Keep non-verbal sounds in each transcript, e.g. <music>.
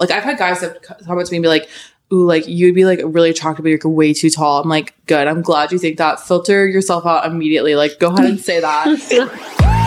Like I've had guys that come up to me and be like, ooh, like you'd be like really attractive, but you're way too tall. I'm like, good. I'm glad you think that. Filter yourself out immediately. Like go ahead and say that. <laughs>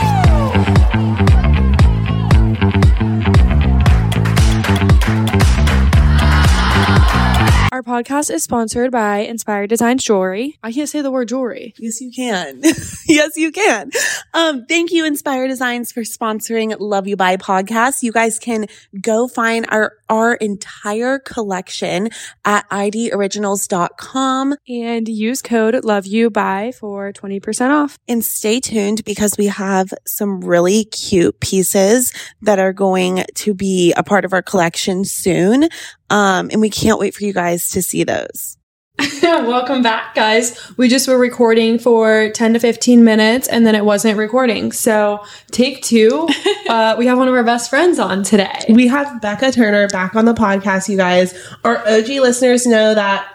podcast is sponsored by Inspired Designs Jewelry. I can't say the word jewelry. Yes, you can. <laughs> yes, you can. Um, thank you, Inspired Designs, for sponsoring Love You Bye podcast. You guys can go find our, our entire collection at idoriginals.com And use code Love You Bye for 20% off. and stay tuned because we have some really cute pieces that are going to be a part of our collection soon. Um, and we can't wait for you guys to see those. <laughs> Welcome back, guys. We just were recording for 10 to 15 minutes and then it wasn't recording. So, take two. <laughs> uh, we have one of our best friends on today. We have Becca Turner back on the podcast, you guys. Our OG listeners know that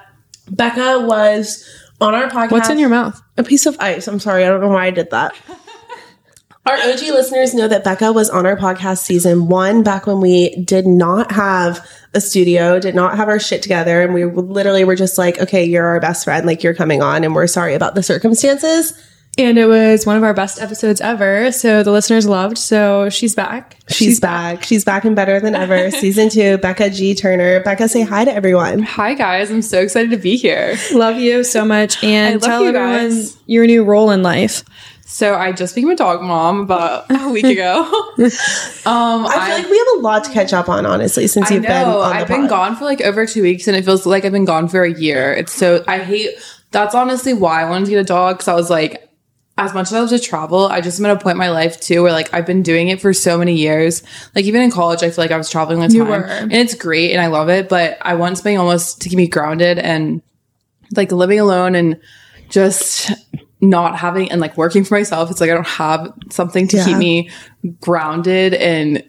Becca was on our podcast. What's in your mouth? A piece of ice. I'm sorry. I don't know why I did that. Our OG listeners know that Becca was on our podcast season one back when we did not have a studio, did not have our shit together. And we literally were just like, okay, you're our best friend. Like, you're coming on, and we're sorry about the circumstances. And it was one of our best episodes ever. So, the listeners loved. So, she's back. She's, back. She's back and better than ever. <laughs> Season two, Becca G. Turner. Becca, say hi to everyone. Hi guys, I'm so excited to be here. Love you so much. And tell you everyone guys. your new role in life. So I just became a dog mom about a week <laughs> ago. <laughs> um, I feel like we have a lot to catch up on, honestly, since I you've been know. on the I've been pod. gone for like over two weeks, and it feels like I've been gone for a year. It's so I hate. That's honestly why I wanted to get a dog because I was like, as much as I love to travel, I just am at a point in my life too where like I've been doing it for so many years. Like even in college, I feel like I was traveling all the time, and it's great, and I love it. But I want something almost to keep me grounded and like living alone and just not having and like working for myself. It's like I don't have something to keep me grounded and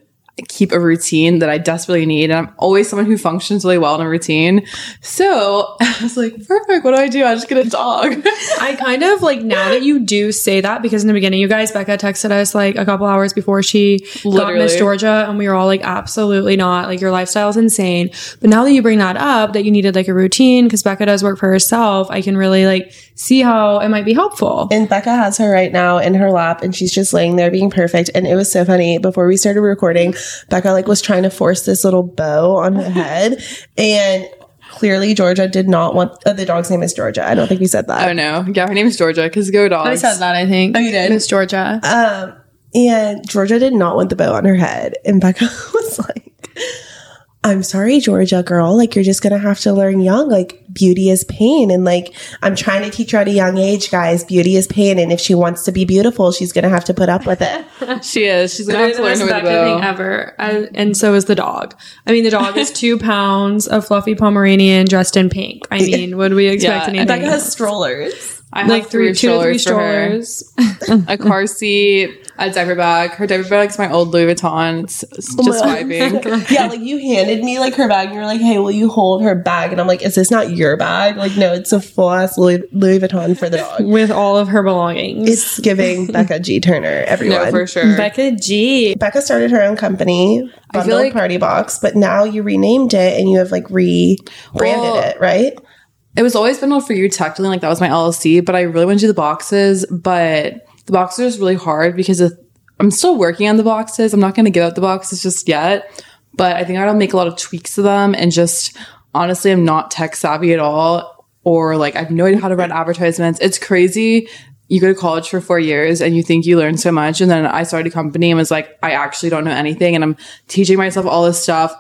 keep a routine that I desperately need. And I'm always someone who functions really well in a routine. So <laughs> I was like, perfect. What do I do? I just get a dog. <laughs> I kind of like now that you do say that because in the beginning, you guys, Becca texted us like a couple hours before she got Miss Georgia, and we were all like, absolutely not. Like, your lifestyle is insane. But now that you bring that up, that you needed like a routine because Becca does work for herself, I can really like see how it might be helpful. And Becca has her right now in her lap and she's just laying there being perfect. And it was so funny. Before we started recording, Becca like was trying to force this little bow on her <laughs> head. And clearly Georgia did not want uh, the dog's name is Georgia. I don't think we said that. oh no. Yeah. Her name is Georgia because go dogs. I said that, I think. Oh, you did? Miss Georgia. Um, and Georgia did not want the bow on her head. And Becca <laughs> was like, I'm sorry, Georgia girl. Like, you're just going to have to learn young. Like, beauty is pain. And like, I'm trying to teach her at a young age, guys. Beauty is pain. And if she wants to be beautiful, she's going to have to put up with it. <laughs> She is. She's going to have to learn the with most the thing ever. I, and so is the dog. I mean, the dog is two <laughs> pounds of fluffy Pomeranian dressed in pink. I mean, would we expect Yeah, anything? Becca has else? strollers. I have like three, two to three strollers for her. strollers. a car seat, a diaper bag. Her diaper bag's my old Louis Vuitton. It's, it's just <laughs> vibing. yeah, like you handed me like her bag and you're like, hey, will you hold her bag? And I'm like, is this not your bag? Like, no, it's a full ass Louis, Louis Vuitton for the dog. with all of her belongings. It's giving <laughs> Becca G. Turner, everyone. No, for sure. Becca G. Becca started her own company, I feel Bundle like- Party Box, but now you renamed it and you have like rebranded Well, it, right? It was always been for you technically, like that was my LLC, but I really want to do the boxes. But the boxes is really hard because of, I'm still working on the boxes. I'm not going to give out the boxes just yet, but I think I'll make a lot of tweaks to them. And just honestly, I'm not tech savvy at all, or like I have no idea how to run advertisements. It's crazy. You go to college for four years and you think you learn so much. And then I started a company and was like, I actually don't know anything. And I'm teaching myself all this stuff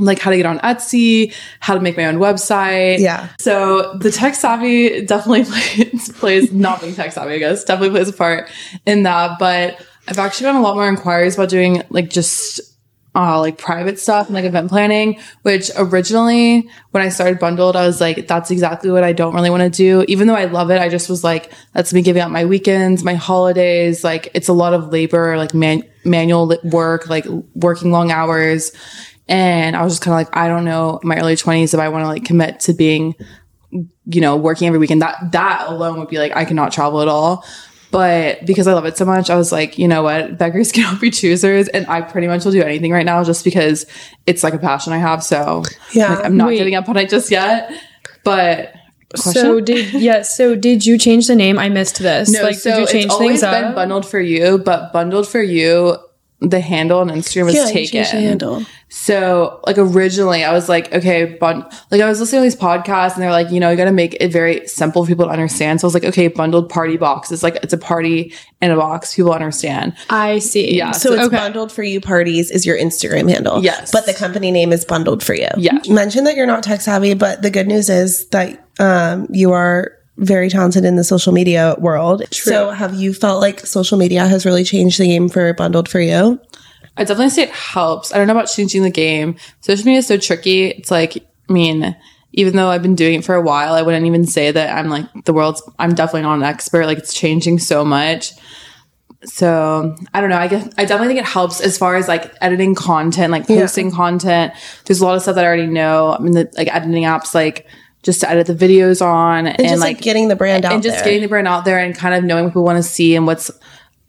like how to get on Etsy, how to make my own website. Yeah. So the tech savvy definitely <laughs> plays, plays not being tech savvy, I guess, definitely plays a part in that. But I've actually gotten a lot more inquiries about doing like just uh, like private stuff and like event planning, which originally when I started Bundled, I was like, that's exactly what I don't really want to do. Even though I love it, I just was like, that's me giving up my weekends, my holidays. Like it's a lot of labor, like man- manual work, like working long hours. And I was just kind of like, I don't know, my early 20s, if I want to like commit to being, you know, working every weekend, that, that alone would be like, I cannot travel at all. But because I love it so much, I was like, you know what? Beggars <laughs> cannot be choosers. And I pretty much will do anything right now just because it's like a passion I have. So Yeah. like, I'm not Wait. giving up on it just yet. But So did yeah, so did you change the name? I missed this. no, like so did you change it's always things been up? bundled for you, but bundled for you, the handle on Instagram was Yeah, taken. handle. So, like originally, I was like, okay, bun- like I was listening to these podcasts, and they're like, you know, you got to make it very simple for people to understand. So I was like, okay, bundled party boxes, like it's a party in a box, people understand. I see. Yeah, So it's okay. bundled for you parties is your Instagram handle. Yes. But the company name is bundled for you. Yes. You mentioned that you're not tech savvy, but the good news is that um, you are very talented in the social media world. So have you felt like social media has really changed the game for bundled for you? I definitely say it helps. I don't know about changing the game. Social media is so tricky. It's like, I mean, even though I've been doing it for a while, I wouldn't even say that I'm like the world's, I'm definitely not an expert. Like it's changing so much. So I don't know. I guess I definitely think it helps as far as like editing content, like posting content. There's a lot of stuff that I already know. I mean, the, like editing apps, like just to edit the videos on and, And, just like, like getting the brand out and just there. getting the brand out there and kind of knowing what people want to see and what's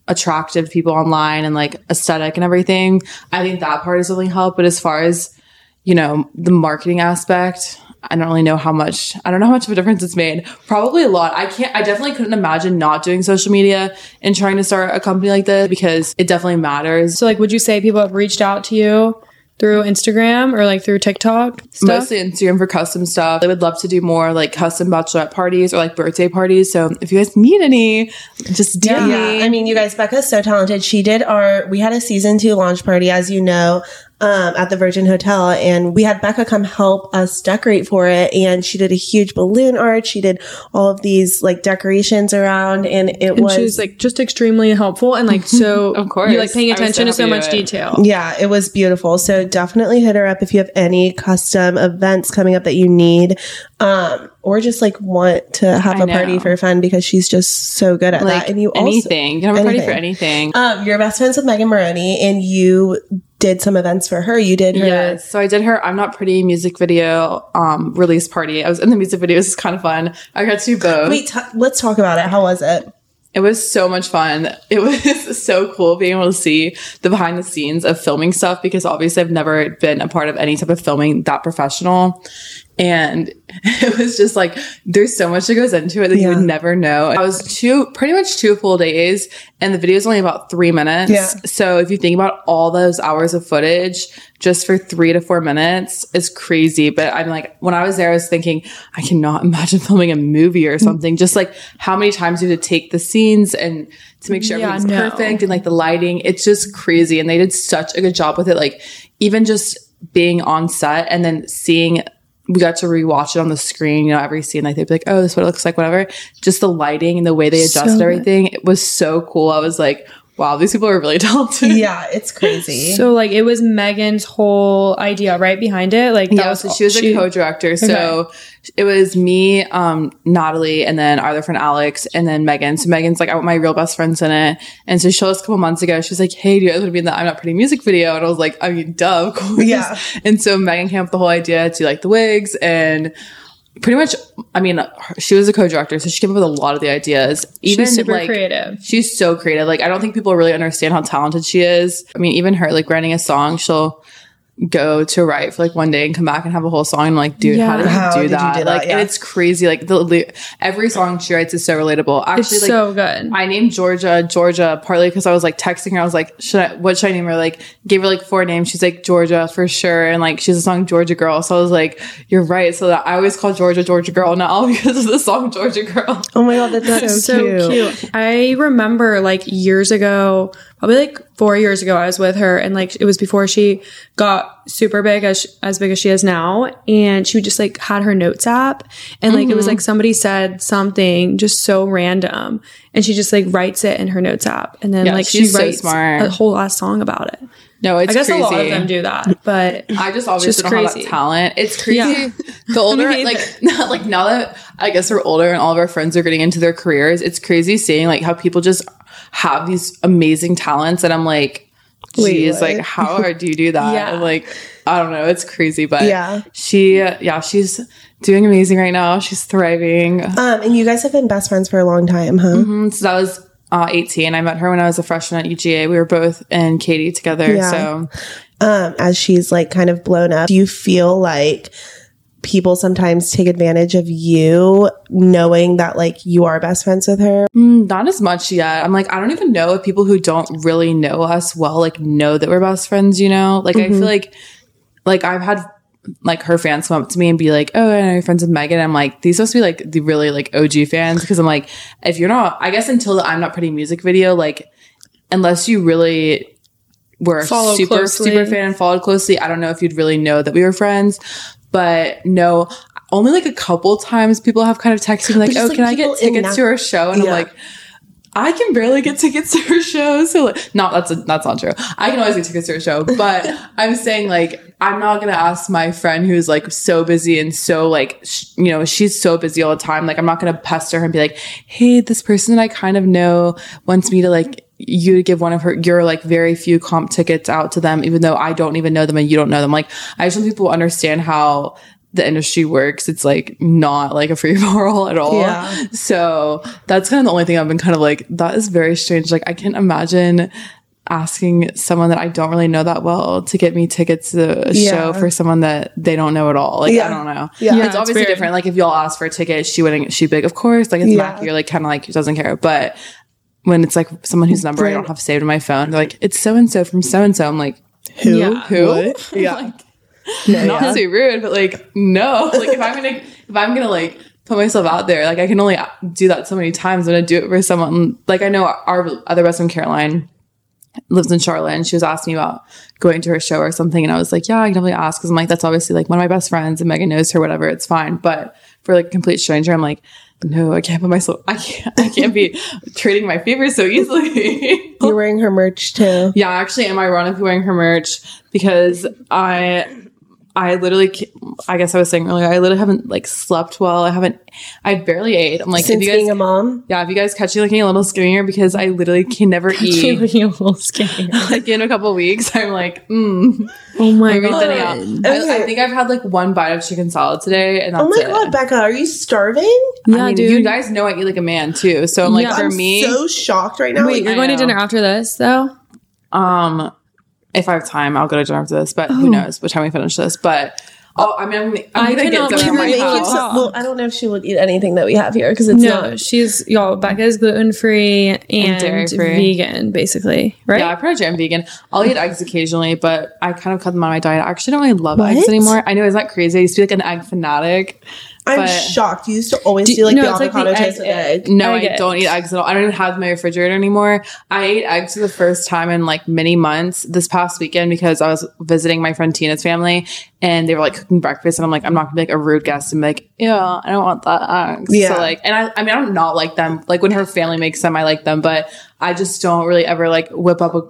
attractive to people online and like aesthetic and everything. I think that part has really helped. But as far as, you know, the marketing aspect, I don't really know how much, I don't know how much of a difference it's made. Probably a lot. I can't, I definitely couldn't imagine not doing social media and trying to start a company like this because it definitely matters. So like would you say people have reached out to you through Instagram or like through TikTok stuff? Mostly Instagram for custom stuff. I would love to do more like custom bachelorette parties or like birthday parties. So if you guys need any, just DM me. Yeah, I mean, you guys, Becca's so talented. She did our, we had a season two launch party, as you know, um, at the Virgin Hotel, and we had Becca come help us decorate for it. And she did a huge balloon art. She did all of these like decorations around, and it and was she was like just extremely helpful and like so <laughs> Of course. you're like paying I was attention to so so to much it. detail. Yeah, it was beautiful. So definitely hit her up if you have any custom events coming up that you need, um, or just like want to have I a party for fun because she's just so good at like that. And you also, anything. you can have a party for anything. anything. um, you're best friends with Megan Moroney, and you did some events for her. You did her. Yes. So I did her I'm Not Pretty music video um release party. I was in the music video. This is kind of fun. I got to do both. Wait, t- let's talk about it. How was it? It was so much fun. It was <laughs> so cool being able to see the behind the scenes of filming stuff because obviously I've never been a part of any type of filming that professional. And <laughs> it was just like, there's so much that goes into it that you would never know. I was two, pretty much two full days and the video is only about three minutes. Yeah. So if you think about all those hours of footage just for three to four minutes, it's crazy. But I'm like, when I was there, I was thinking, I cannot <laughs> imagine filming a movie or something. Just like how many times you have to take the scenes and to make sure Yeah, everything's no. perfect and like the lighting. It's just crazy. And they did such a good job with it. Like even just being on set and then seeing we got to rewatch it on the screen, you know, every scene, like they'd be like, oh, this is what it looks like, whatever. Just the lighting and the way they adjusted good. everything, it was so cool. I was like, wow, these people are really <laughs> talented. Yeah, it's crazy. So like it was Megan's whole idea right behind it. Like that Yeah, was so she was a co-director. So it was me, um, Natalie, and then our other friend Alex, and then Megan. So Megan's like, I want my real best friends in it. And so she showed us a couple months ago. She was like, Hey, do you guys want to be in the I'm Not Pretty music video? And I was like, I mean, duh, of course. Yeah. <laughs> And so Megan came up with the whole idea to like the wigs and pretty much. I mean, her- she was a co-director, so she came up with a lot of the ideas. Even She's super like, creative. She's so creative. Like I don't think people really understand how talented she is. I mean, even her like writing a song, she'll go to write for like one day and come back and have a whole song. I'm like, dude, how did you, How do, did you that? do that? Like, Yeah. and it's crazy. Like the every song she writes is so relatable. Actually, It's like so good. I named Georgia Georgia partly because I was like texting her. I was like, should I? What should I name her? Like, gave her like four names. She's like Georgia for sure, and like she's a song Georgia Girl. So I was like, you're right. So that I always call Georgia Georgia Girl now <laughs> because of the song Georgia Girl. oh my god, that's, <laughs> so, so cute. cute. I remember like years ago, probably like four years ago, I was with her, and like it was before she got super big as as big as she is now, and she just like had her notes app, and like it Mm-hmm. was like somebody said something just so random, and she just like writes it in her notes app, and then Yeah, like she so writes smart. a whole last song about it. No, it's I guess crazy. a lot of them do that, but I just obviously Just don't have crazy. that talent. It's crazy. Yeah. The <laughs> older, like, <laughs> like now that I guess we're older and all of our friends are getting into their careers, it's crazy seeing like how people just have these amazing talents, and I'm like, she's like how hard do you do that? <laughs> Yeah. And, like, I don't know, it's crazy, but Yeah. she, yeah, she's doing amazing right now. She's thriving. Um, and you guys have been best friends for a long time, huh? Mm, So that was uh, 18. I met her when I was a freshman at UGA. We were both in KD together. Yeah. So um, as she's like kind of blown up, do you feel like people sometimes take advantage of you knowing that like you are best friends with her? mm, not as much yet. I'm like, I don't even know if people who don't really know us well, like know that we're best friends, you know? Like, I feel like, like I've had like her fans come up to me and be like, "Oh, I know you're friends with Megan." I'm like, these supposed to be like the really like OG fans because I'm like, if you're not, I guess until the I'm not pretty music video, like, unless you really were a Follow super closely. super fan and followed closely, I don't know if you'd really know that we were friends. But no, only like a couple times people have kind of texted me like, "Oh, like, can I get tickets that- to our show?" And Yeah. I'm like. I can barely get tickets to her show. So like, no, that's that's not true. I can always get tickets to her show, but <laughs> I'm saying like I'm not gonna ask my friend who's like so busy and so like sh- you know she's so busy all the time. Like I'm not gonna pester her and be like, hey, this person that I kind of know wants me to like you to give one of her your like very few comp tickets out to them, even though I don't even know them and you don't know them. Like I just want people to understand how the industry works. It's like not like a free <laughs> for all at all. Yeah. So that's kind of the only thing I've been kind of like, that is very strange. Like I can't imagine asking someone that I don't really know that well to get me tickets to a Yeah. show for someone that they don't know at all. Like Yeah. I don't know. Yeah. Yeah, it's it's obviously weird. different. Like if y'all ask for a ticket, she wouldn't she'd be like, Of course, like it's Yeah. Mackie, you're like kinda like doesn't care. But when it's like someone whose number I don't have saved in my phone, they're like, It's so and so from so and so. I'm like, Who? Yeah. who? What? <laughs> Yeah. Like, No, not yeah. to be rude, but like, no. <laughs> Like, if I'm gonna, if I'm gonna like put myself out there, like, I can only do that so many times. When I'm gonna do it for someone. Like, I know our other best friend Caroline lives in Charlotte, and she was asking me about going to her show or something, and I was like, yeah, I can definitely ask because I'm like, that's obviously like one of my best friends, and Megan knows her, whatever. It's fine, but for like a complete stranger, I'm like. No, I can't put myself. I can't. I can't be trading my favors so easily. You're wearing her merch too. Yeah, actually, am ironically wearing her merch because I, I literally, I guess I was saying earlier, I literally haven't like slept well. I haven't, I barely ate. I'm like, Since if you guys, being a mom. yeah, if you guys catch me looking a little skinnier because I literally can never eat. Looking a little scared. <laughs> like in a couple weeks, I'm like, mm, Oh my maybe god. thinning out. I, I think I've had like one bite of chicken salad today, and that's Oh my it. god, Becca, are you starving? Yeah, I mean, dude. you guys know I eat like a man too, so I'm like, Yeah. for I'm me, so shocked right now. Wait, Like, you're I going to dinner after this though? Um, if I have time, I'll go to dinner after this. But Oh. who knows what time we finish this? But oh, I mean, I'm, gonna- I'm I gonna cannot get dinner believe at my house. some- well, I don't know if she would eat anything that we have here because it's No, not. she's y'all. Becca's gluten free and, dairy-free. vegan, basically, right? Yeah, I pretty much am vegan. I'll eat eggs occasionally, but I kind of cut them out of my diet. I actually don't really love eggs anymore. I know, is that crazy? I used to be like an egg fanatic. I'm but- shocked. You used to always Do- do, like no, the it's like the avocado egg- toast with egg. No, Egg I don't eat eggs at all. I don't even have my refrigerator anymore. I ate eggs for the first time in like many months this past weekend because I was visiting my friend Tina's family and they were like cooking breakfast and I'm like, I'm not gonna be like a rude guest and be like, yeah, I don't want that eggs. Yeah. So like, and I, I mean, I don't not like them. Like when her family makes them, I like them, but I just don't really ever like whip up a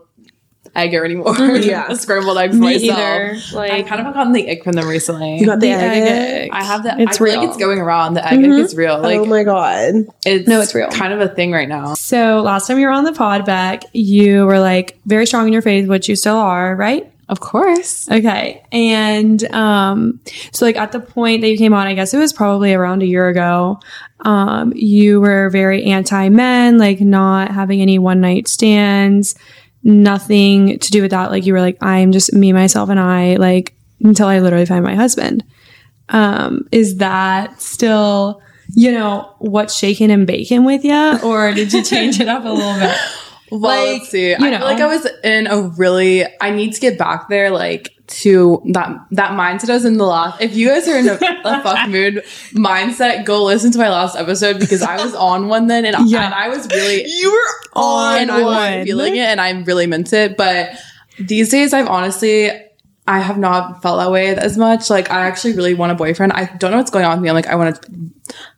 egger anymore. <laughs> <laughs> Yeah. scrambled eggs Me myself. either. I kind of have gotten the egg from them recently. You got the, the egg. egg. I have that. It's I feel real. like it's going around. The egg ick is real. Like oh my god. it's No, it's real. Kind of a thing right now. So last time you were on the pod back, you were like very strong in your faith, which you still are, right? Of course. Okay. And um so like at the point that you came on, I guess it was probably around a year ago, um, you were very anti men, like not having any one night stands, nothing to do with that. Like you were like, I'm just me, myself, and I, like until I literally find my husband. Um, is that still you know, what's shaking and baking with you? Or did you change it up a little bit? <laughs> Well, Like, let's see. I know. feel like I was in a really. I need to get back there, like to that that mindset I was in the last. If you guys are in a, a <laughs> fuck mood mindset, go listen to my last episode because I was on one then, and, Yeah. and I was really You were on and I one. was feeling it, and I really meant it. But these days, I've honestly. I have not felt that way as much. Like I actually really want a boyfriend. I don't know what's going on with me. I'm like, I want a,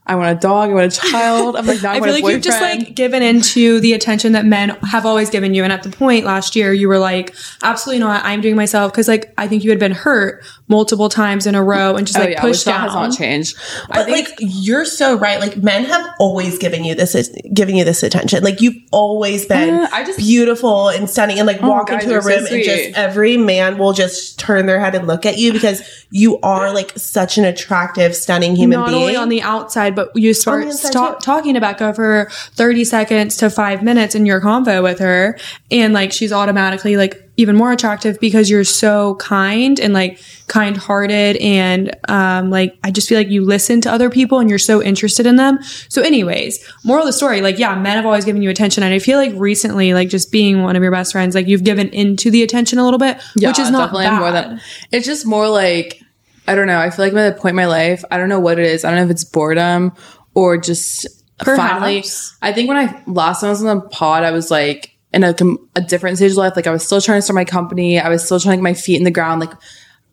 I want a dog. I want a child. I'm like, now I, I feel like you've just like given into the attention that men have always given you. And at the point last year, you were like, absolutely not. I'm doing myself. Cause like, I think you had been hurt multiple times in a row and just oh like yeah, pushed down. has not changed. I But think like you're so right. Like men have always given you this giving you this attention. Like you've always been Uh, I just- beautiful and stunning and like walk guys, into a you're so room and just every man will just turn their head and look at you because you are like such an attractive, stunning human not being. only on the outside, outside, but you start stop too. talking to Becca for 30 seconds to five minutes in your convo with her. And like, she's automatically like even more attractive because you're so kind and like kind hearted. And, um, like, I just feel like you listen to other people and you're so interested in them. So anyways, moral of the story, like, yeah, men have always given you attention. And I feel like recently, like just being one of your best friends, like you've given into the attention a little bit, which is not bad. more than it's just more like I don't know. I feel like I'm at a point in my life. I don't know what it is. I don't know if it's boredom or just finally. I think when I last time I was on the pod, I was like in a a different stage of life. Like I was still trying to start my company. I was still trying to get my feet in the ground. Like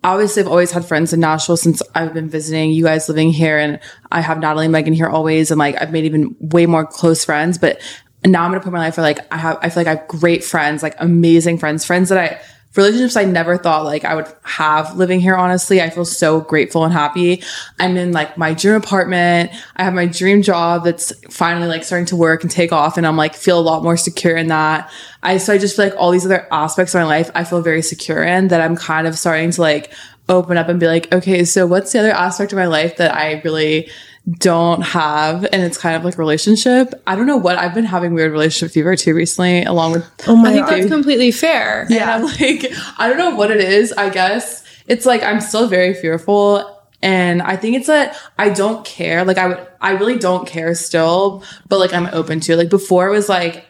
obviously, I've always had friends in Nashville since I've been visiting. You guys living here, and I have Natalie and Megan here always, and like I've made even way more close friends. But now I'm going to put my life where like I have, I feel like I have great friends, like amazing friends, friends that I relationships I never thought like I would have living here. Honestly, I feel so grateful and happy. I'm in like my dream apartment. I have my dream job that's finally like starting to work and take off, and I'm like feel a lot more secure in that. I so I just feel like all these other aspects of my life I feel very secure in that I'm kind of starting to like open up and be like, okay, so what's the other aspect of my life that I really don't have and it's kind of like relationship. I don't know what I've been having weird relationship fever too recently along with Oh my I think god. that's completely fair. yeah. I'm like, I don't know what it is. I guess it's like I'm still very fearful. And I think it's that I don't care. Like I would, I really don't care still, but like I'm open to it. Like before it was like,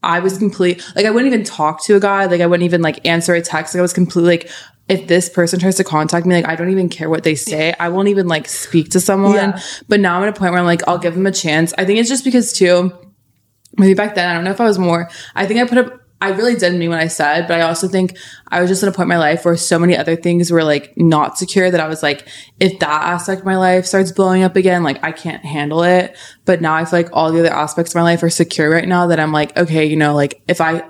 I was complete, like I wouldn't even talk to a guy. Like I wouldn't even like answer a text. Like I was completely like, if this person tries to contact me, like I don't even care what they say. I won't even like speak to someone. Yeah. But now I'm at a point where I'm like, I'll give them a chance. I think it's just because too, maybe back then, I don't know if I was more, I think I put up, I really did mean what I said, but I also think I was just at a point in my life where so many other things were like not secure that I was like, if that aspect of my life starts blowing up again, like I can't handle it. But now I feel like all the other aspects of my life are secure right now that I'm like, okay, you know, like if I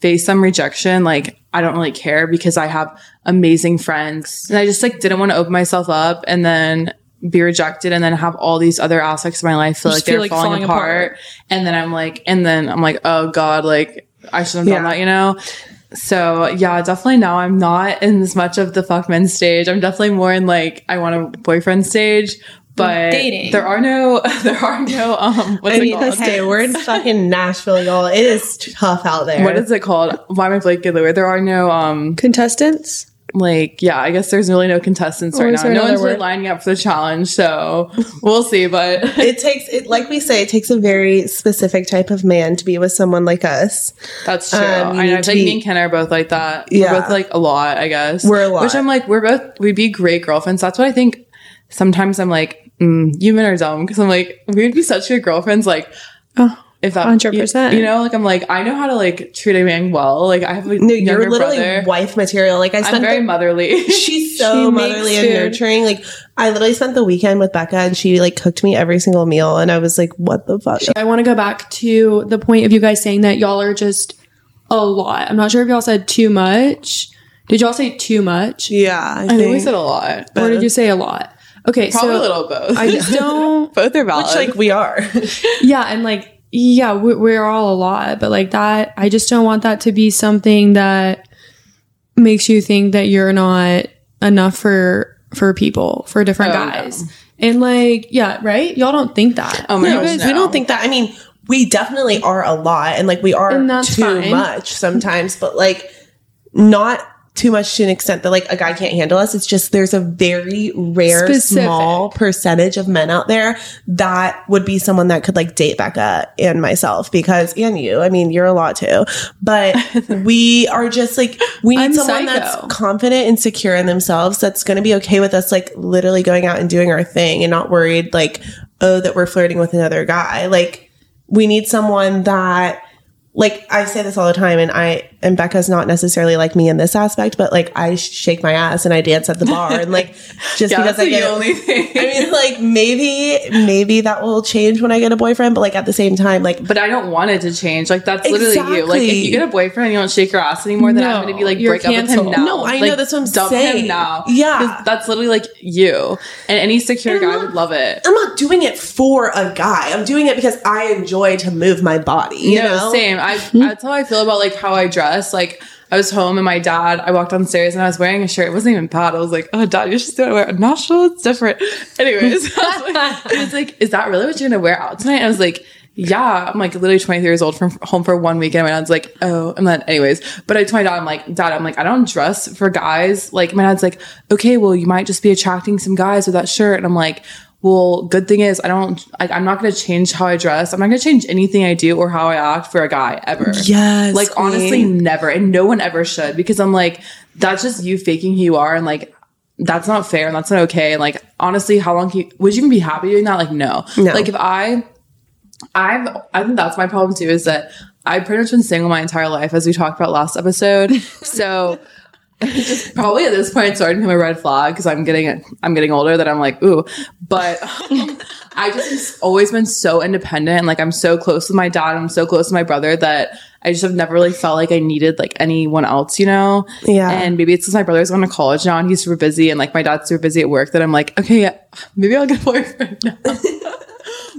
face some rejection, like I don't really care because I have amazing friends and I just like didn't want to open myself up and then be rejected and then have all these other aspects of my life feel like they're feel like falling, falling apart. apart. And then I'm like, and then I'm like, oh God, like I shouldn't have done that, you know? So yeah, definitely now I'm not in as much of the fuck men stage. I'm definitely more in like, I want a boyfriend stage. But Dating. there are no, <laughs> there are no, um, what's I it mean, called? hey, we're in <laughs> fucking Nashville, y'all. It is tough out there. What is it called? Why am I blanking the word? There are no, um, Contestants? like, yeah, I guess there's really no contestants Or right now. there No another one's really lining up for the challenge, so we'll see. But <laughs> it takes it like we say, it takes a very specific type of man to be with someone like us. That's true. Um, I know. need I to think be- me and Ken are both like that. Yeah. We're both like a lot, I guess. We're a lot. Which I'm like, we're both, we'd be great girlfriends. That's what I think. Sometimes I'm like, mm, you men are dumb because I'm like, we would be such good girlfriends. Like, Oh, if that, 100%. You, you know, like I'm like, I know how to like treat a man well. Like I have a No, you're literally brother. wife material. Like I I'm spent very the- motherly. <laughs> She's <laughs> so She motherly and food. nurturing. Like I literally spent the weekend with Becca and she like cooked me every single meal and I was like, what the fuck? I want to go back to the point of you guys saying that y'all are just a lot. I'm not sure if y'all said too much. Did y'all say too much? Yeah, I, I think we said a lot. Or did you say a lot? Okay, Probably so a little both. I just don't. <laughs> both are valid. Which like we are. <laughs> Yeah, and like, yeah, we- we're all a lot, but like that, I just don't want that to be something that makes you think that you're not enough for for people for different Oh, no. guys. And like, yeah, right? Y'all don't think that. oh my No, gosh, we don't think that. I mean, we definitely are a lot and like we are too fine. much sometimes, but like not too much to an extent that like a guy can't handle us. It's just there's a very rare, Specific. small percentage of men out there that would be someone that could like date Becca and myself because, and you, I mean, you're a lot too, but <laughs> we are just like, we need I'm someone psycho. that's confident and secure in themselves that's going to be okay with us like literally going out and doing our thing and not worried like oh that we're flirting with another guy like we need someone that like I say this all the time and I and Becca's not necessarily like me in this aspect but like I shake my ass and I dance at the bar and like <laughs> just Yeah, because that's I the only thing. <laughs> I mean like maybe maybe that will change when I get a boyfriend but like at the same time like But I don't want it to change. Like that's literally you. Like if you get a boyfriend you don't shake your ass anymore, then I'm gonna be like break up with him now. No, I Like, know, that's what I'm dump saying. him now. yeah, that's literally like you. And any secure And guy look- would love it. I'm not doing it for a guy. I'm doing it because I enjoy to move my body. You no, know? same. I <laughs> that's how I feel about like how I dress. Like I was home and my dad, I walked downstairs and I was wearing a shirt. It wasn't even bad. I was like, oh, dad, you're just going to wear a nostril. It's different. <laughs> Anyways, I was like, like, is that really what you're going to wear out tonight? And I was like, yeah, I'm like literally 23 years old from home for one weekend. My dad's like, oh, and then anyways, but I told my dad, I'm like, dad, I'm like, I don't dress for guys. Like my dad's like, okay, well, you might just be attracting some guys with that shirt. And I'm like, well, good thing is I don't, like, I'm not going to change how I dress. I'm not going to change anything I do or how I act for a guy ever. Yes, Like queen. honestly, never. And no one ever should because I'm like, that's just you faking who you are. And like, that's not fair and that's not okay. And like, honestly, how long can you, would you even be happy doing that? Like, no. No. Like if I, I've I think that's my problem too is that I've pretty much been single my entire life as we talked about last episode. <laughs> so <laughs> just probably at this point it's starting to become a red flag because I'm getting I'm getting older that I'm like ooh, but <laughs> um, I just always been so independent and like I'm so close with my dad. I'm so close to my brother that I just have never really felt like I needed like anyone else, you know. Yeah. And maybe it's because my brother's going to college now and he's super busy and like my dad's super busy at work that I'm like okay, yeah, maybe I'll get a boyfriend now <laughs>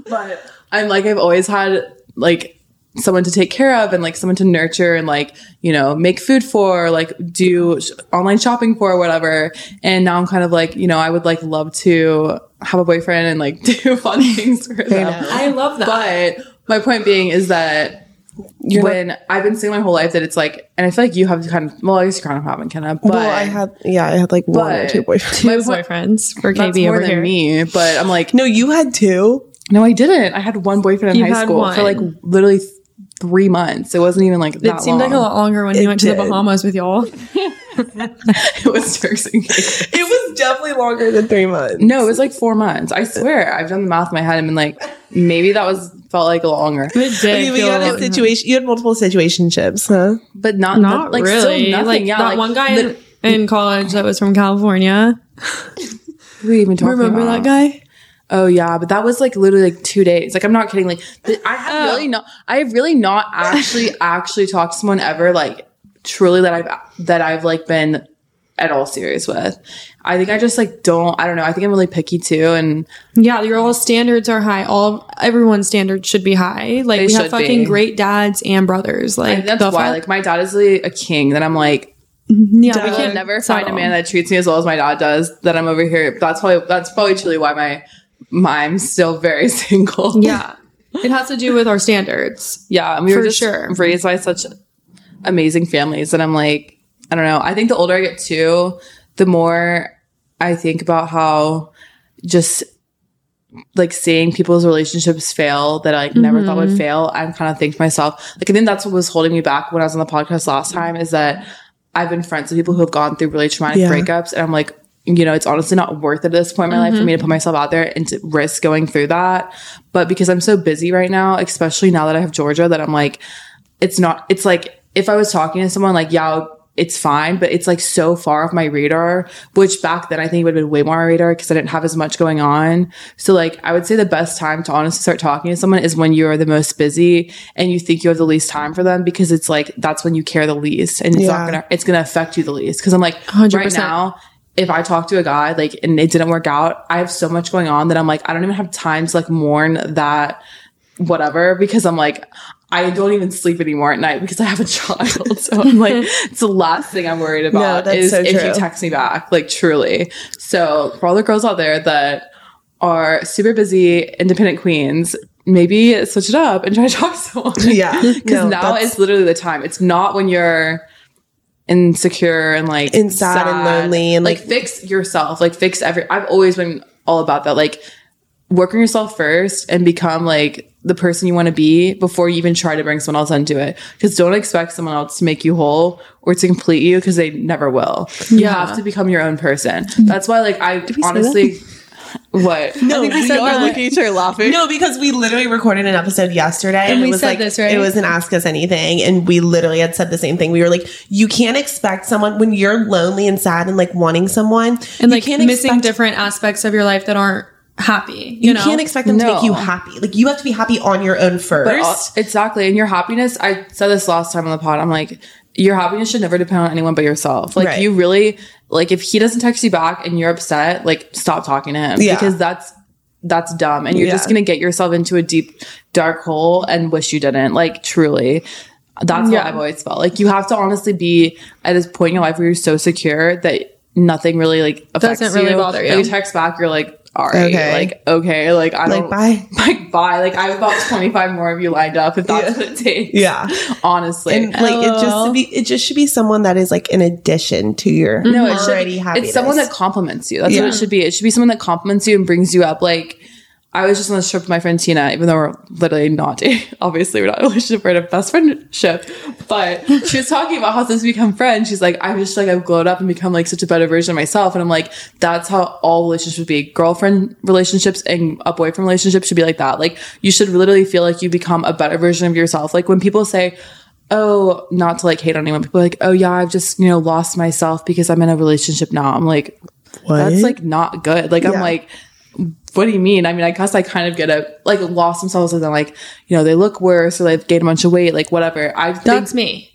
but I'm like I've always had like someone to take care of and like someone to nurture and like you know make food for like do sh- online shopping for whatever and now I'm kind of like you know I would like love to have a boyfriend and like <laughs> do fun things for them I love that. but my point being is that when I've been saying my whole life that it's like and I feel like you have kind of well I guess you kind of haven't kind of but well, I had yeah, I had like one or two boyfriends. Two boyfriends for that's KB more over than here. me but I'm like No, you had two. No, I didn't. I had one boyfriend in You high had school for one. like literally th- three months. It wasn't even like that It seemed like a lot longer when you went to the Bahamas with y'all. <laughs> It was Turks and Caicos. It was definitely longer than three months. No, it was like four months. I swear. I've done the math in my head and been like, maybe that was felt like longer, It did. I mean, feel you had a a situation. You had multiple situationships, huh? but not Not like really. Still nothing. like yeah, that like, one guy lit- in, in college that was from California. who are you even talking Remember about? that guy? Oh yeah, but that was like literally like two days. Like I'm not kidding. Like th- I have Oh. really not. I have really not actually <laughs> actually talked to someone ever like truly that I've that I've like been at all serious with. I think I just like don't. I don't know. I think I'm really picky too, and Yeah, your all standards are high. All everyone's standards should be high. Like we have fucking be. great dads and brothers. Like that's why. fuck? Like my dad is like a king. That I'm like mm-hmm. yeah, I we can never find a man that treats me as well as my dad does. That I'm over here. That's probably that's probably truly why my I'm still very <laughs> single. Yeah, it has to do with our standards. yeah. And we were just sure. raised by such amazing families And I'm like, I don't know. I think the older I get too, the more I think about how just like seeing people's relationships fail that I like never thought would mm-hmm. fail. I'm kind of think to myself, like I think that's what was holding me back when I was on the podcast last time is that I've been friends with people who have gone through really traumatic Yeah. breakups and I'm like, you know, it's honestly not worth it at this point in my life for me to mm-hmm. put myself out there and to risk going through that. But because I'm so busy right now, especially now that I have Georgia, that I'm like, it's not, it's like if I was talking to someone like, yeah, it's fine, but it's like so far off my radar, which back then I think would have been way more radar because I didn't have as much going on. So like I would say the best time to honestly start talking to someone is when you're the most busy and you think you have the least time for them because it's like that's when you care the least and it's Yeah. not gonna it's gonna affect you the least. Cause I'm like right 100%. now, if I talk to a guy like and it didn't work out, I have so much going on that I'm like, I don't even have time to like mourn that whatever because I'm like, I don't even sleep anymore at night because I have a <laughs> child. So I'm like, <laughs> it's the last thing I'm worried about that's is so if you text me back, like truly. So for all the girls out there that are super busy, independent queens, maybe switch it up and try to talk to someone. Yeah. <laughs> Because No, now is literally the time. It's not when you're insecure and like And sad and lonely and, like, like- fix yourself. Like fix every I've always been all about that. Like work on yourself first and become like the person you want to be before you even try to bring someone else into it. Because don't expect someone else to make you whole or to complete you because they never will. You have to become your own person. That's why like I honestly what? <laughs> No, we said are that. looking at each other laughing. No, because we literally recorded an episode yesterday, and, we it was said like this, right? it was an ask us anything, and we literally had said the same thing. We were like, you can't expect someone when you're lonely and sad and like wanting someone, And you like can't missing expect, different aspects of your life that aren't happy. You, You know, can't expect them to make you happy. Like you have to be happy on your own first. But exactly. And your happiness, I said this last time on the pod. I'm like, your happiness should never depend on anyone but yourself. Like Right. you really like if he doesn't text you back and you're upset, like stop talking to him Yeah. because that's that's dumb and you're just going to get yourself into a deep dark hole and wish you didn't. Like truly. That's Yeah. how I've always felt. Like you have to honestly be at this point in your life where you're so secure that nothing really like affects Doesn't really you. bother you. Like, you text back, you're like, all right, Okay. like okay, like I Like, don't bye. <laughs> like bye. Like I have about 25 more of you lined up if that's Yeah. what it takes. Yeah. <laughs> honestly. And like it just to be it just should be someone that is like an addition to your No, it should already be, happiness. it's someone that compliments you. That's Yeah. what it should be. It should be someone that compliments you and brings you up. Like I was just on this trip with my friend Tina, even though we're literally not. <laughs> Obviously, we're not in a relationship, we're in a best friendship. But she was talking about how since we become friends, she's like, I'm just like I've glowed up and become like such a better version of myself. And I'm like, that's how all relationships should be. Girlfriend relationships and a boyfriend relationship should be like that. Like you should literally feel like you become a better version of yourself. Like when people say, oh, not to like hate on anyone. People are like, oh yeah, I've just, you know, lost myself because I'm in a relationship now. I'm like, that's like not good. Like I'm like, what do you mean? I mean, I guess I kind of get it. Like lost themselves and then like, you know, they look worse or they've gained a bunch of weight, like whatever. I think That's me.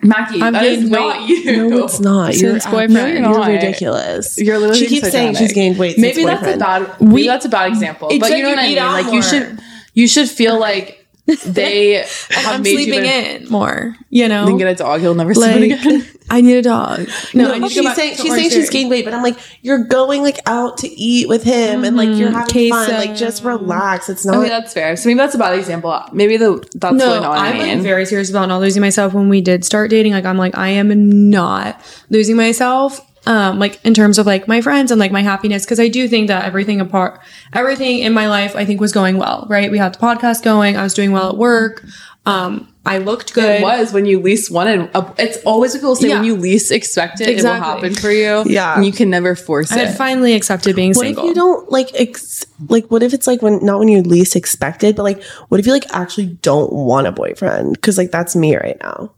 Mackie, I've that is gained not you. No, it's not. Since You're boyfriend. No, you're You're ridiculous. You're literally she keeps being saying she's gained weight. Maybe that's a bad. We- maybe that's a bad example. It's But like you know you what I mean. out Like you should, you should feel like <laughs> they have I'm made sleeping you in more. You know, Then get a dog. You'll never sleep like again. I need a dog. No, No, I need to go she's back saying to she's Orange saying she's gained weight, but I'm like, you're going like out to eat with him and like you're having fun. Like just relax. It's not. Okay, that's fair. So maybe that's a bad example. Maybe the that's No, really not what I I'm mean. like very serious about not losing myself. When we did start dating, like I'm like I am not losing myself. Um, like in terms of like my friends and like my happiness, because I do think that everything apart, everything in my life, I think was going well. Right, we had the podcast going. I was doing well at work. Um, I looked good. It was when you least wanted. A, it's always what people say Yeah. when you least expect it, it Exactly. will happen for you. Yeah. and you can never force I it. had finally accepted being what single. if you don't like ex- like what if it's like when not when you least expected, but like what if you like actually don't want a boyfriend? Because like that's me right now.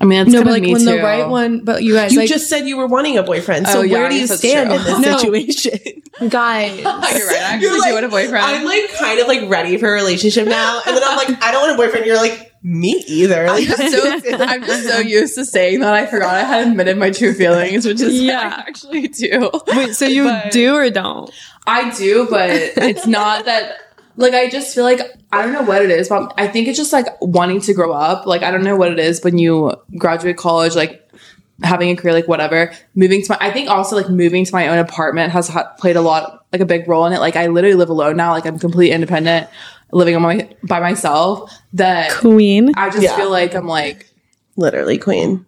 I mean, it's no, but like me when too. the right one, but you guys You like just said you were wanting a boyfriend. So Oh, yeah, where do you stand true. in this <laughs> No. situation? guys. <laughs> You're right. I actually You're like, do want a boyfriend. I'm like kind of like ready for a relationship now, and then I'm like, I don't want a boyfriend. You're like, me either. Like, so <laughs> I'm just so used to saying that I forgot I had admitted my true feelings, which is yeah, Yeah. I actually do. Wait, so you But- do or don't? I do, but it's not that. Like I just feel like I don't know what it is, but I think it's just like wanting to grow up. Like I don't know what it is when you graduate college, like having a career, like whatever. Moving to my, I think also like moving to my own apartment has ha- played a lot, like a big role in it. Like I literally live alone now. Like I'm completely independent, living on my by myself. That Queen. I just Yeah. feel like I'm like literally, queen.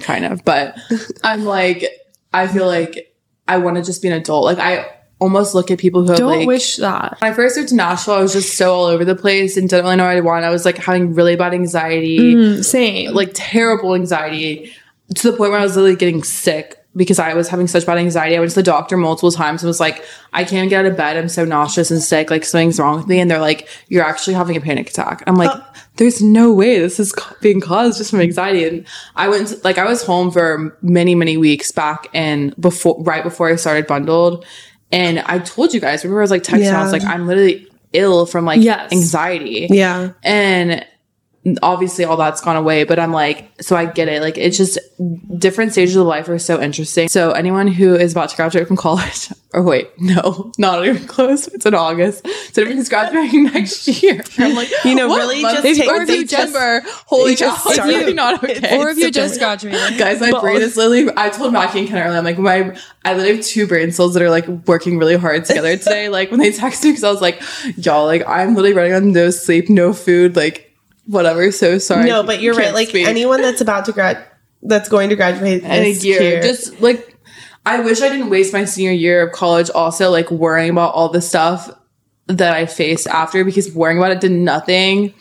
kind of, but I'm like I feel like I want to just be an adult. Like I almost look at people who Don't like wish that. when I first moved to Nashville, I was just so all over the place and didn't really know what I wanted. I was like having really bad anxiety, Mm, same. like terrible anxiety, to the point where I was literally getting sick because I was having such bad anxiety. I went to the doctor multiple times and was like, I can't get out of bed. I'm so nauseous and sick. Like something's wrong with me. And they're like, you're actually having a panic attack. I'm like, uh. there's no way this is being caused just from anxiety. And I went, to- like, I was home for many, many weeks back and before, right before I started bundled. And I told you guys, remember I was like texting, I was like, I'm literally ill from like Yes. anxiety. Yeah. And obviously all that's gone away, but I'm like, so I get it. Like it's just different stages of life are so interesting. So anyone who is about to graduate from college, <laughs> or wait, <laughs> no, not even close. It's in August. So everyone's graduating <laughs> next year. I'm like, You know, what really month? just take- or you just- Holy cow, it's really not okay. or if you just graduated. Guys, my brain is literally. I told Mackie and Ken earlier. I'm like, my I literally have two brain cells that are like working really hard together today. like when they text me, because I was like, y'all, like I'm literally running on no sleep, no food, like whatever. So sorry. No, but you're right. Like speak. anyone that's about to grad, that's going to graduate in a this year, year, just like I wish I didn't waste my senior year of college. Also, like worrying about all the stuff that I faced after because worrying about it did nothing.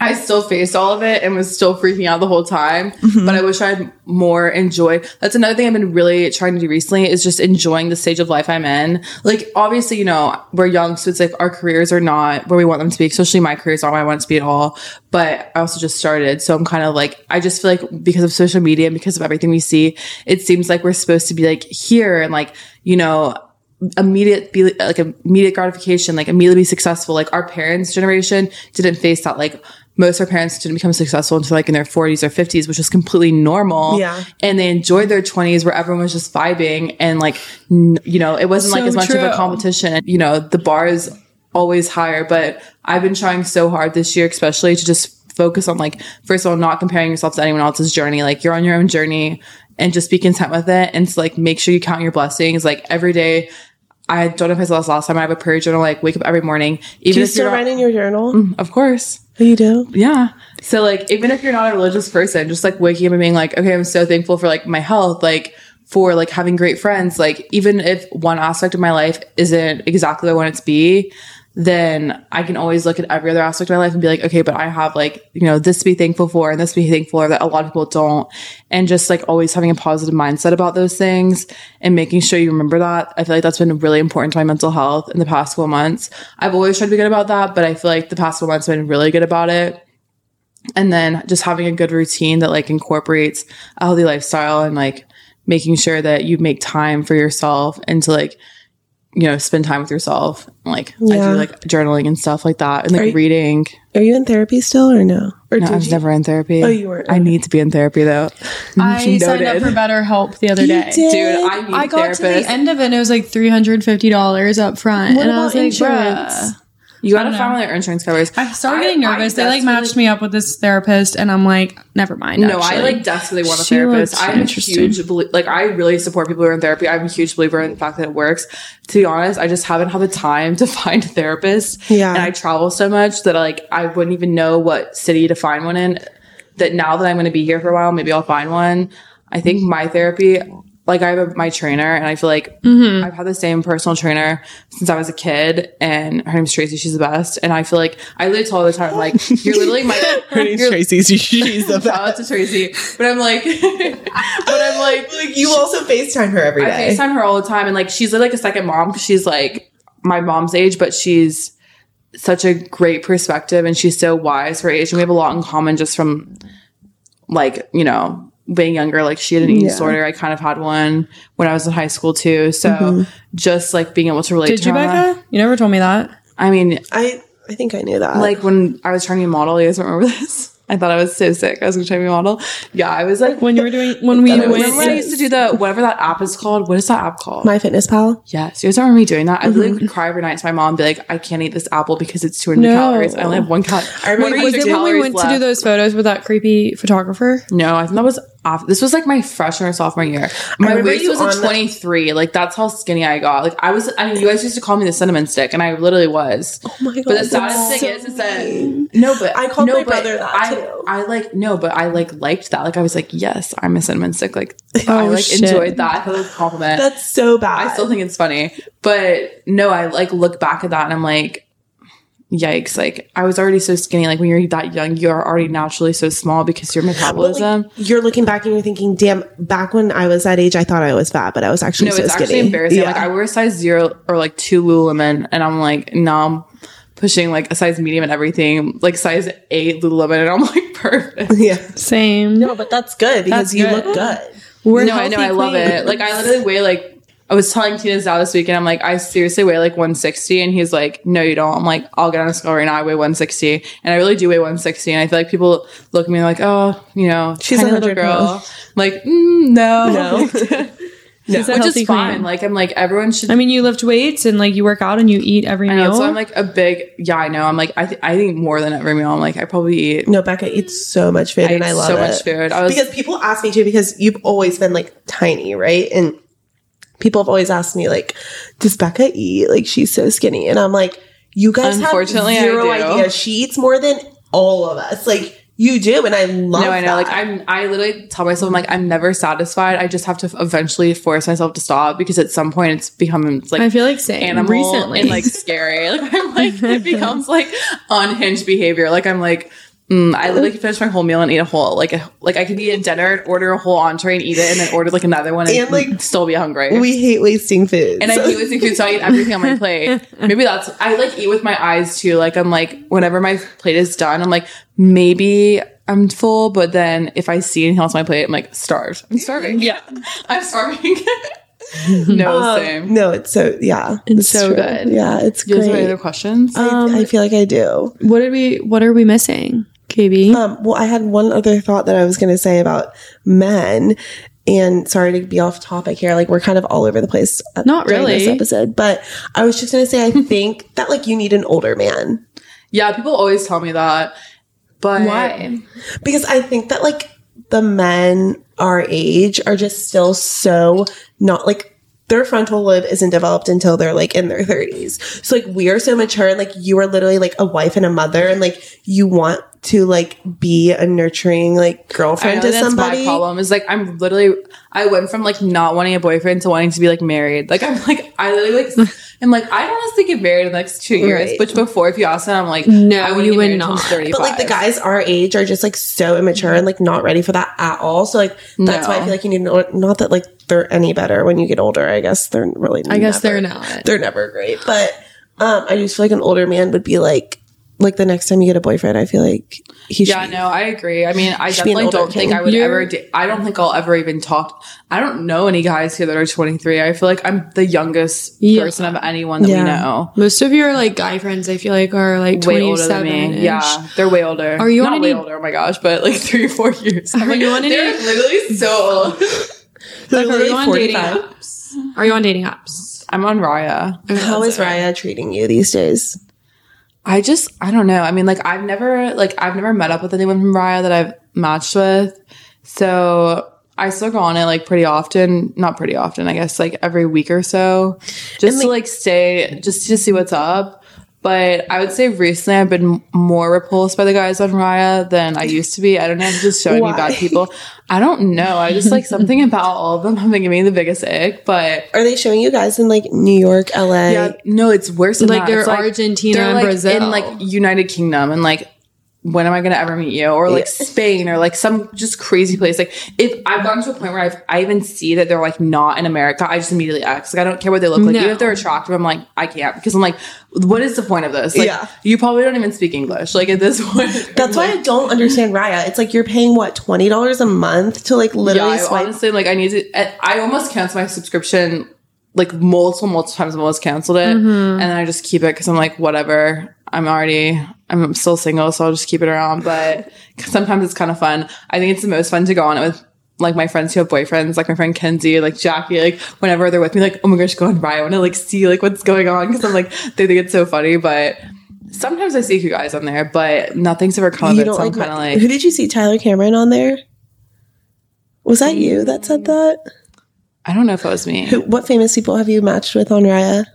I still faced all of it and was still freaking out the whole time. Mm-hmm. But I wish I had more enjoy. That's another thing I've been really trying to do recently is just enjoying the stage of life I'm in. Like, obviously, you know, we're young, so it's like our careers are not where we want them to be. Especially my career is not where I want it to be at all. But I also just started. So I'm kind of like, I just feel like because of social media and because of everything we see, it seems like we're supposed to be like here and like, you know, immediate be like immediate gratification, like immediately be successful. Like our parents' generation didn't face that. Like most of our parents didn't become successful until like in their 40s or 50s, which was completely normal. Yeah. And they enjoyed their 20s where everyone was just vibing and like, n- you know, it wasn't like as much of a true. competition. You know, the bar is always higher, but I've been trying so hard this year, especially to just focus on like first of all not comparing yourself to anyone else's journey. Like you're on your own journey and just be content with it. And to like make sure you count your blessings. Like every day. I don't know if I saw this last time. I have a prayer journal. Like wake up every morning, even Do you still write in your journal? Mm, of course. Oh, you do? Yeah. So like even if you're not a religious person, just like waking up and being like, okay, I'm so thankful for like my health, like for like having great friends, like even if one aspect of my life isn't exactly what I want it to be, then I can always look at every other aspect of my life and be like, okay, but I have like, you know, this to be thankful for and this to be thankful for that a lot of people don't. And just like always having a positive mindset about those things and making sure you remember that. I feel like that's been really important to my mental health in the past couple months. I've always tried to be good about that, but I feel like the past couple months have been really good about it and then just having a good routine that like incorporates a healthy lifestyle and like making sure that you make time for yourself and to like you know spend time with yourself like i do like journaling and stuff like that and Are like you- reading Are you in therapy still or no? Or no, i was you? never in therapy Oh, you weren't. i need to be in therapy though <laughs> I signed up Noted. for BetterHelp the other You day. did? dude i need I a got to the end of it and it was like $350 up front. What and I about was like, insurance? bruh. You gotta find what your insurance covers I started I- getting I nervous. they like matched me up with this therapist and I'm like, never mind. No, I like desperately want a She therapist. I'm a huge like I really support people who are in therapy. I'm a huge believer in the fact that it works. To be honest, I just haven't had the time to <laughs> find a therapist. Yeah. and I travel so much that like I wouldn't even know what city to find one in. That now that I'm going to be here for a while, maybe I'll find one. I think my therapy. Like I have a, my trainer, and I feel like Mm-hmm. I've had the same personal trainer since I was a kid, and her name's Tracy. She's the best, and I feel like I literally tell her all the time, like <laughs> you're literally my Her <laughs> name's Tracy. She's the <laughs> Shout out to Tracy. But I'm like, but I'm like, Like you also FaceTime her every day. I. FaceTime her all the time. And like, she's like a second mom she's like my mom's age, but she's such a great perspective and she's so wise for her age. And we have a lot in common just from like, you know, being younger. Like she had an eating Yeah. disorder. I kind of had one when I was in high school too. So mm-hmm. just like being able to relate Did to you, her. that. Becca? You never told me that. I mean, I I think I knew that. like when I was trying to be a model, you guys remember <laughs> this? I thought I was so sick. I was going to try to be a model. Yeah, I was like, When you were doing, when we thought it was went, Remember when I used to do the whatever that app is called? What is that app called? My Fitness Pal. yes, you guys remember me doing that? I literally would cry every night to my mom and be like, I can't eat this apple because it's 200 No. calories. I only have one cut." I remember one you was it when we calories went to do those photos with that creepy photographer? No, I think that was off. This was like my freshman or sophomore year. My waist was a the- 23. Like that's how skinny I got. Like I was. I mean, you guys used to call me the cinnamon stick, and I literally was. Oh my god. But the saddest thing so is, is that no, but I called no, my brother that, I, too. I like no, but I like liked that. Like I was like, yes, I'm a cinnamon stick. Like <laughs> oh, I Oh, like shit. enjoyed that. I it was a compliment. That's so bad. I still think it's funny, but no, I like look back at that and I'm like, yikes! Like I was already so skinny. Like when you're that young, you're already naturally so small because your metabolism. like, you're looking back and you're thinking, damn, back when I was that age, I thought I was fat, but I was actually no, so it's skinny. actually embarrassing. Yeah. Like I wear a size zero or like two Lululemon, and I'm like, now I'm pushing like a size medium and everything, like size eight Lululemon, and I'm like <laughs> perfect. yeah. Same. No, but that's good because That's you good. look good. We're no, I know, I love it. Like I literally weigh like. I was telling Tina Zhao this weekend, I'm like, I seriously weigh like 160. And he's like, no, you don't. I'm like, I'll get on a scale right now. I weigh 160. And I really do weigh 160. And I feel like people look at me like, oh, you know, She's a little girl. I'm like, mm, no. No. <laughs> She's Which healthy is fine. queen. Like, I'm like, everyone should I mean, you lift weights and like you work out and you eat every I meal. know. So I'm like a big, yeah, I know. I'm like, I, th- I think more than every meal. I'm like, I probably eat, No, Becca eats so much food I and I love so it. much food. I was, because people ask me too because you've always been like tiny, right? And people have always asked me like, "Does Becca eat? Like she's so skinny?" And I'm like, "You guys have Unfortunately, I zero idea. She eats more than all of us. Like you do, and I love. no, I know. that. Like, I'm, I literally tell myself, I'm like, I'm never satisfied. I just have to eventually force myself to stop because at some point it's becoming it's like I feel like same animal recently. and like scary. <laughs> Like, I'm like, it <laughs> becomes like unhinged behavior. Like, I'm like, Mm, I literally could finish my whole meal and eat a whole like a, like I could eat a dinner, and order a whole entree and eat it, and then order like another one and, And, like, still be hungry. we hate wasting food. and I so- hate wasting food, so I eat everything on my plate. Maybe that's I like eat with my eyes too. Like I'm like whenever my plate is done, I'm like maybe I'm full, but then if I see anything else on my plate, I'm like starved. I'm starving. yeah, <laughs> I'm starving. <laughs> no, Um, same. No, it's so yeah, It's so true. good. Yeah, it's Do you guys have any great. other questions? I, I feel like I do. what did we? What are we missing, KD? Um, well, I had one other thought that I was going to say about men. And sorry to be off topic here. Like we're kind of all over the place. uh, Not during This really. episode, but I was just going to say I <laughs> think that like you need an older man. yeah, people always tell me that. But Why? because I think that like the men our age are just still so not like their frontal lobe isn't developed until they're like in their 30s. So like we are so mature and like you are literally like a wife and a mother and like you want to like be a nurturing like I girlfriend know to that's somebody. my problem. Is like I'm literally I went from like not wanting a boyfriend to wanting to be like married. Like I'm like I literally like <laughs> I'm like I'd honestly get married in the next two years. Right. Which before, if you asked me, I'm like No, I wouldn't you get would not. But like the guys our age are just like so immature and like not ready for that at all. So like that's No. why I feel like you need to know not that like they're any better when you get older. I guess they're really not. I guess never- they're not. They're never great. But um I just feel like an older man would be like like the next time you get a boyfriend, I feel like he should Yeah, no, I agree. I mean, I Should be an definitely don't think. I would You're- ever. Da- I don't think I'll ever even talk. I don't know any guys here that are 23. I feel like I'm the youngest Yeah. person of anyone that Yeah. we know. Most of your like guy friends, I feel like, are like Way twenty older than seven. me. Yeah, they're way older. Are you not on way any- older? Oh my gosh, but like <laughs> three or four years. I'm Are like, you on any- They're literally so old. <laughs> Like, are you on dating apps? Are you on dating apps? I'm on Raya. How is Raya treating you these days? I just I don't know. I mean, like I've never like I've never met up with anyone from Raya that I've matched with. So I still go on it like pretty often. Not pretty often, I guess like every week or so. Just to like stay just to see what's up. But I would say recently I've been more repulsed by the guys on Raya than I used to be. I don't know if it's just showing me bad people. I don't know. I just like something <laughs> about all of them have been giving me the biggest ick. But Are they showing you guys in like New York, LA? yeah, no, it's worse than Like, that. they're It's Argentina and like Brazil. in like United Kingdom and like when am I gonna ever meet you? Or like Spain or like some just crazy place. Like if I've gotten to a point where I've I even see that they're like not in America, I just immediately ask. Like I don't care what they look like. No. Even if they're attractive, I'm like, I can't because I'm like, what is the point of this? Like Yeah. you probably don't even speak English. Like at this <laughs> point. That's why I don't understand Raya. It's like you're paying what twenty dollars a month to like yeah, literally I swipe. honestly like I need to I I almost canceled my subscription like multiple multiple times I've almost canceled it Mm-hmm. and then I just keep it because I'm like whatever I'm already I'm still single so I'll just keep it around but <laughs> sometimes it's kind of fun I think it's the most fun to go on it with like my friends who have boyfriends like my friend Kenzie like Jackie like whenever they're with me like oh my gosh go on by I want to like see like what's going on because I'm like they think it's so funny but sometimes I see you guys on there but nothing's ever come of you it don't so I'm like, kind of like who did you see Tyler Cameron on there? Was that you that said that? I don't know if it was me Who, what famous people have you matched with on Raya?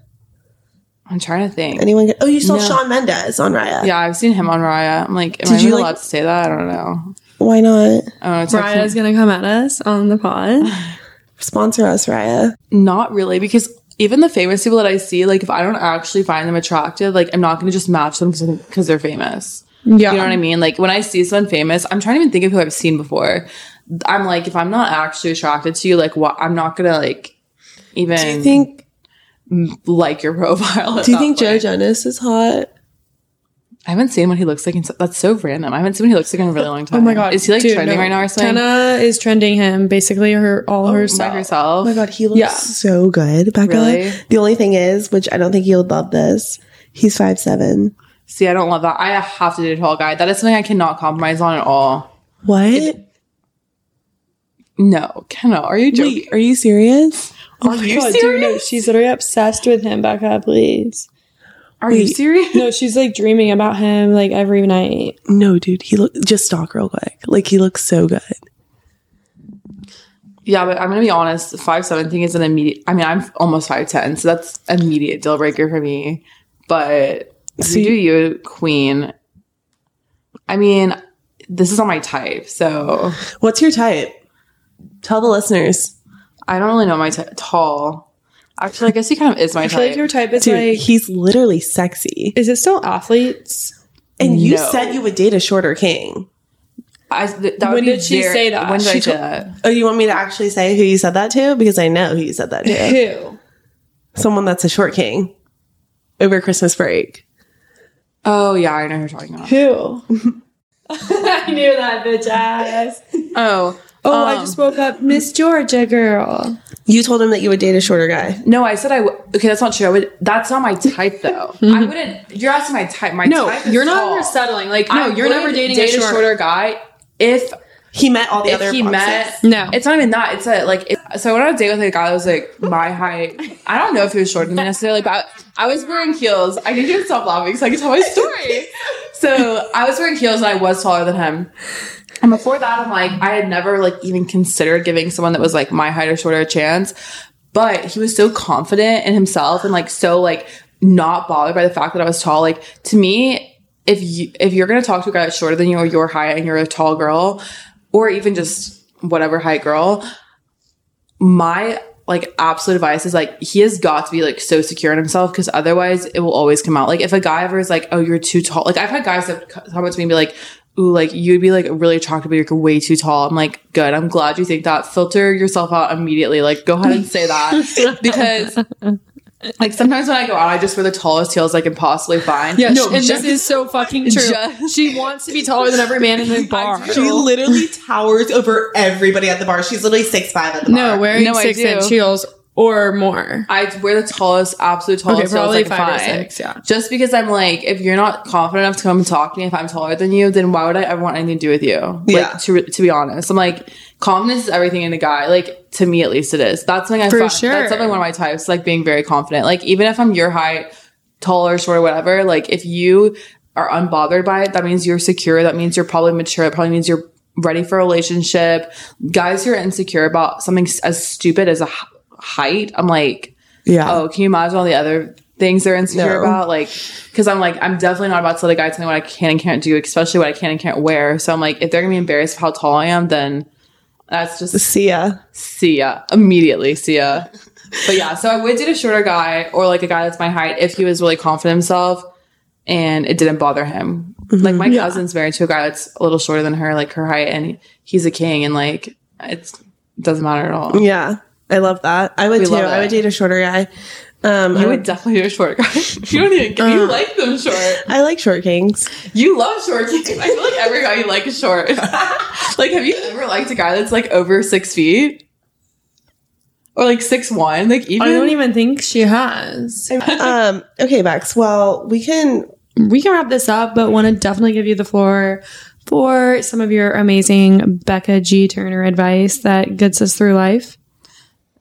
I'm trying to think Anyone? Get, oh, you saw No. Shawn Mendes on Raya. Yeah, I've seen him on Raya. I'm like, am Did I you, even like- allowed to say that? I don't know. Why not I don't know. It's like- Raya's gonna come at us on the pod. <sighs> sponsor us, Raya? not really, because even the famous people that I see, like, if I don't actually find them attractive, like, I'm not going to just match them because they're famous. Yeah, You know what I mean? Like, when I see someone famous, I'm trying to even think of who I've seen before. I'm like, if I'm not actually attracted to you, like, what? I'm not going to, like, even Do you think? Like your profile. Do you that think Joe. Jonas is hot? I haven't seen what he looks like. In, so- that's so random. I haven't seen what he looks like in a really long time. Oh my god, Is he like Dude, trending no. right now or something? Tana is trending him. Basically, her all her By herself. Oh my god, he looks Yeah. so good, Becca. Really? The only thing is, which I don't think you'll love this, he's five seven. See, I don't love that. I have to date a tall guy. That is something I cannot compromise on at all. What? No, Kenna, Are you joking? Wait, are you serious? Oh, Are you serious? she's literally obsessed with him. Becca, please. Are you serious? No, she's like dreaming about him like every night. No, dude. He look just stalk real quick. Like he looks so good. Yeah, but I'm gonna be honest. Five seventeen is an immediate. I mean, I'm almost five ten, so that's immediate deal breaker for me. But So you do you, queen. I mean, this is not my type, so What's your type? Tell the listeners. I don't really know my type. Tall. Actually, I guess he kind of is my I feel like type. your type is Dude, like. he's literally sexy. Is it still athletes? And you No. said you would date a shorter king. I, th- that would When be did she very- say that? When did She I say told- that? Oh, you want me to actually say who you said that to? Because I know who you said that to. <laughs> Who? Someone that's a short king over Christmas break. Oh yeah, I know who you're talking about. Who? <laughs> <laughs> I knew that bitch ass. Oh, Oh, I um, just woke up, Miss Georgia girl. You told him that you would date a shorter guy. No, I said I would. Okay, that's not true. I would. That's not my type, though. <laughs> I wouldn't. You're asking my type. My No, type is you're not tall. ever settling. Like, no, I you're never dating date a, short- shorter guy if He met all the if other he boxes. met. No. it's not even that. It's a like. If, so I went on a date with a guy that was like my height. I don't know if he was shorter than me necessarily, but I, I was wearing heels. I need you to stop laughing so I can tell my story. <laughs> so I was wearing heels and I was taller than him. And before that, I'm like, I had never like even considered giving someone that was like my height or shorter a chance. But he was so confident in himself and like so like not bothered by the fact that I was tall. Like to me, if you if you're gonna talk to a guy that's shorter than you or your height and you're a tall girl, or even just whatever height girl, my like absolute advice is like he has got to be like so secure in himself because otherwise it will always come out. Like if a guy ever is like, "Oh, you're too tall," like I've had guys that come up to me and be like, "Ooh, like you'd be like really attractive, but you're way too tall." I'm like, "Good, I'm glad you think that. Filter yourself out immediately. Like go ahead and say that <laughs> because." Like sometimes when I go out, I just wear the tallest heels I can possibly find. Yeah, no, and just- this is so fucking true. Just- she wants to be taller than every man in the <laughs> bar. She literally towers over everybody at the bar. She's literally six five at the bar. No, wearing No, six inch heels or more. I wear the tallest, absolute tallest Okay, probably heels I can five or six, yeah. Just because I'm like, if you're not confident enough to come and talk to me, if I'm taller than you, then why would I ever want anything to do with you? Like, Yeah. to to be honest, I'm like, confidence is everything in a guy. Like to me, at least, it is. That's something I For find, sure. That's something one of my types, like being very confident. Like even if I'm your height, taller, short, whatever. Like if you are unbothered by it, that means you're secure. That means you're probably mature. It probably means you're ready for a relationship. Guys who are insecure about something as stupid as a h- height, I'm like, Yeah. oh, can you imagine all the other things they're insecure No. about? Like, because I'm like, I'm definitely not about to let a guy tell me what I can and can't do, especially what I can and can't wear. So I'm like, if they're gonna be embarrassed of how tall I am, then that's just See ya. see ya immediately. See ya. But yeah, so I would date a shorter guy or like a guy that's my height if he was really confident himself and it didn't bother him. Mm-hmm. Like my cousin's married to a guy that's a little shorter than her, like her height, and he's a king, and like it's it doesn't matter at all. Yeah. I love that. I would We too. I would date a shorter guy. Um, You I, would definitely date a short guy. <laughs> you don't even get, you like them short. I like short kings. You love short. I feel like every guy you like is short. <laughs> like, have you ever liked a guy that's like over six feet? Or like six one? Like even I don't even think she has. <laughs> um, okay, Bex. Well, we can. We can wrap this up, but want to definitely give you the floor for some of your amazing Becca G. Turner advice that gets us through life.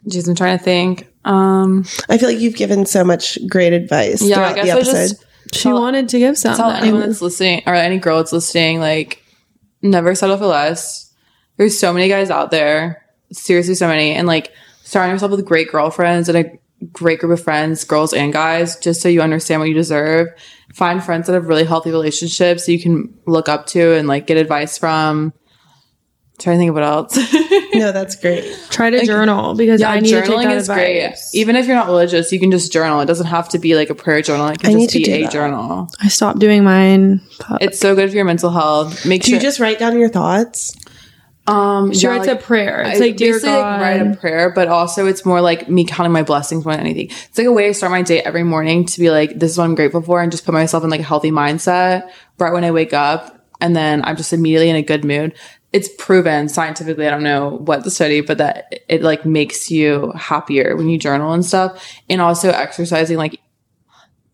Jeez, I'm trying to think. Um I feel like you've given so much great advice yeah, I throughout guess the I episode. just She Tell- wanted to give some. tell that anyone anyone- that's listening or any girl that's listening, like never settle for less. There's so many guys out there. Seriously, so many. And like surround yourself with great girlfriends and a great group of friends, girls and guys, just so you understand what you deserve. Find friends that have really healthy relationships so you can look up to and like get advice from. Trying to think of what else. <laughs> no, that's great. Try to journal because yeah, I need to take journaling that is great. Even if you're not religious, you can just journal. It doesn't have to be like a prayer journal. It can I need just to be do a that. journal. I stopped doing mine. but- It's so good for your mental health. Make Do sure you just write down your thoughts? um she yeah, writes like- a prayer. It's I like, dear God. like, write a prayer, but also it's more like me counting my blessings more than anything. It's like a way I start my day every morning to be like, this is what I'm grateful for, and just put myself in like a healthy mindset right when I wake up, and then I'm just immediately in a good mood. It's proven scientifically. I don't know what the study, but that it like makes you happier when you journal and stuff, and also exercising like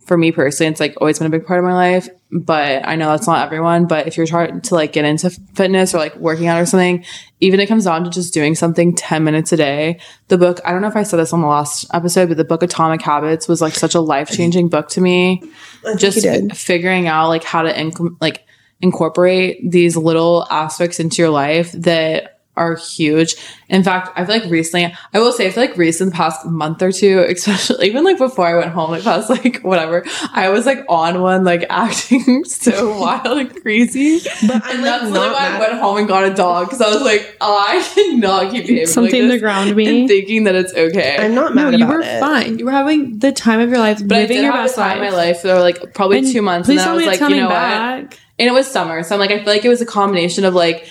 for me personally, it's like always been a big part of my life. But I know that's not everyone. But if you're trying to like get into fitness or like working out or something, even it comes down to just doing something 10 minutes a day. The book, I don't know if I said this on the last episode, but the book Atomic Habits was like such a life changing book to me. Just figuring out like how to inc- like incorporate these little aspects into your life that are huge. In fact, I feel like recently, I will say, I feel like recently, the past month or two, <laughs> especially even like before I went home, like past like whatever, I was like on one, like <laughs> acting so wild and crazy. But I'm And like that's not why I went home and got a dog because I was like, oh, I <laughs> cannot keep behaving Something like to this ground me. and thinking that it's okay. I'm not mad. No, mad you about were it. fine. You were having the time of your life, but I living did your have best a time life. in my life for like probably And two months, Please and then tell I was me like, it's you coming know what? And it was summer, so I'm like, I feel like it was a combination of like,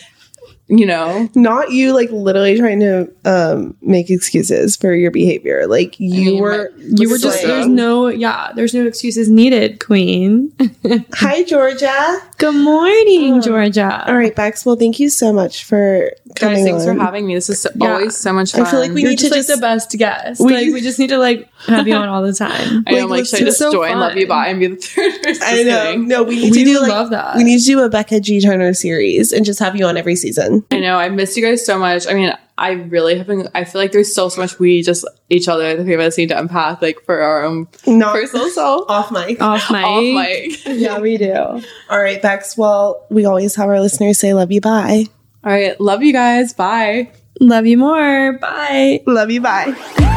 you know, Not you like literally trying to um make excuses for your behavior. Like you mean, were You were just there's no yeah, there's no excuses needed, Queen. <laughs> Hi Georgia. Good morning, Georgia. All right, Bex. Well, thank you so much for guys, coming thanks on. for having me. This is so, Yeah. always so much fun I feel like we You're need to just like the best guest. We- like we just need to like have you on all the time. I know, I'm like, like, should I just so join Love You fun. Bye and be the <laughs> third person? I know. sitting? No, we need We to do like love that. we need to do a Becca G Turner series and just have you on every season. Fun. <laughs> I know. I miss you guys so much. I mean, I really have been. I feel like there's so so much we just each other, the three of us, need to unpack, like for our own Not personal self. <laughs> off mic. Off mic. <laughs> Off mic. Yeah, we do. All right, Bex. Well, we always have our listeners say love you, bye. All right. Love you guys. Bye. Love you more. Bye. Love you, bye.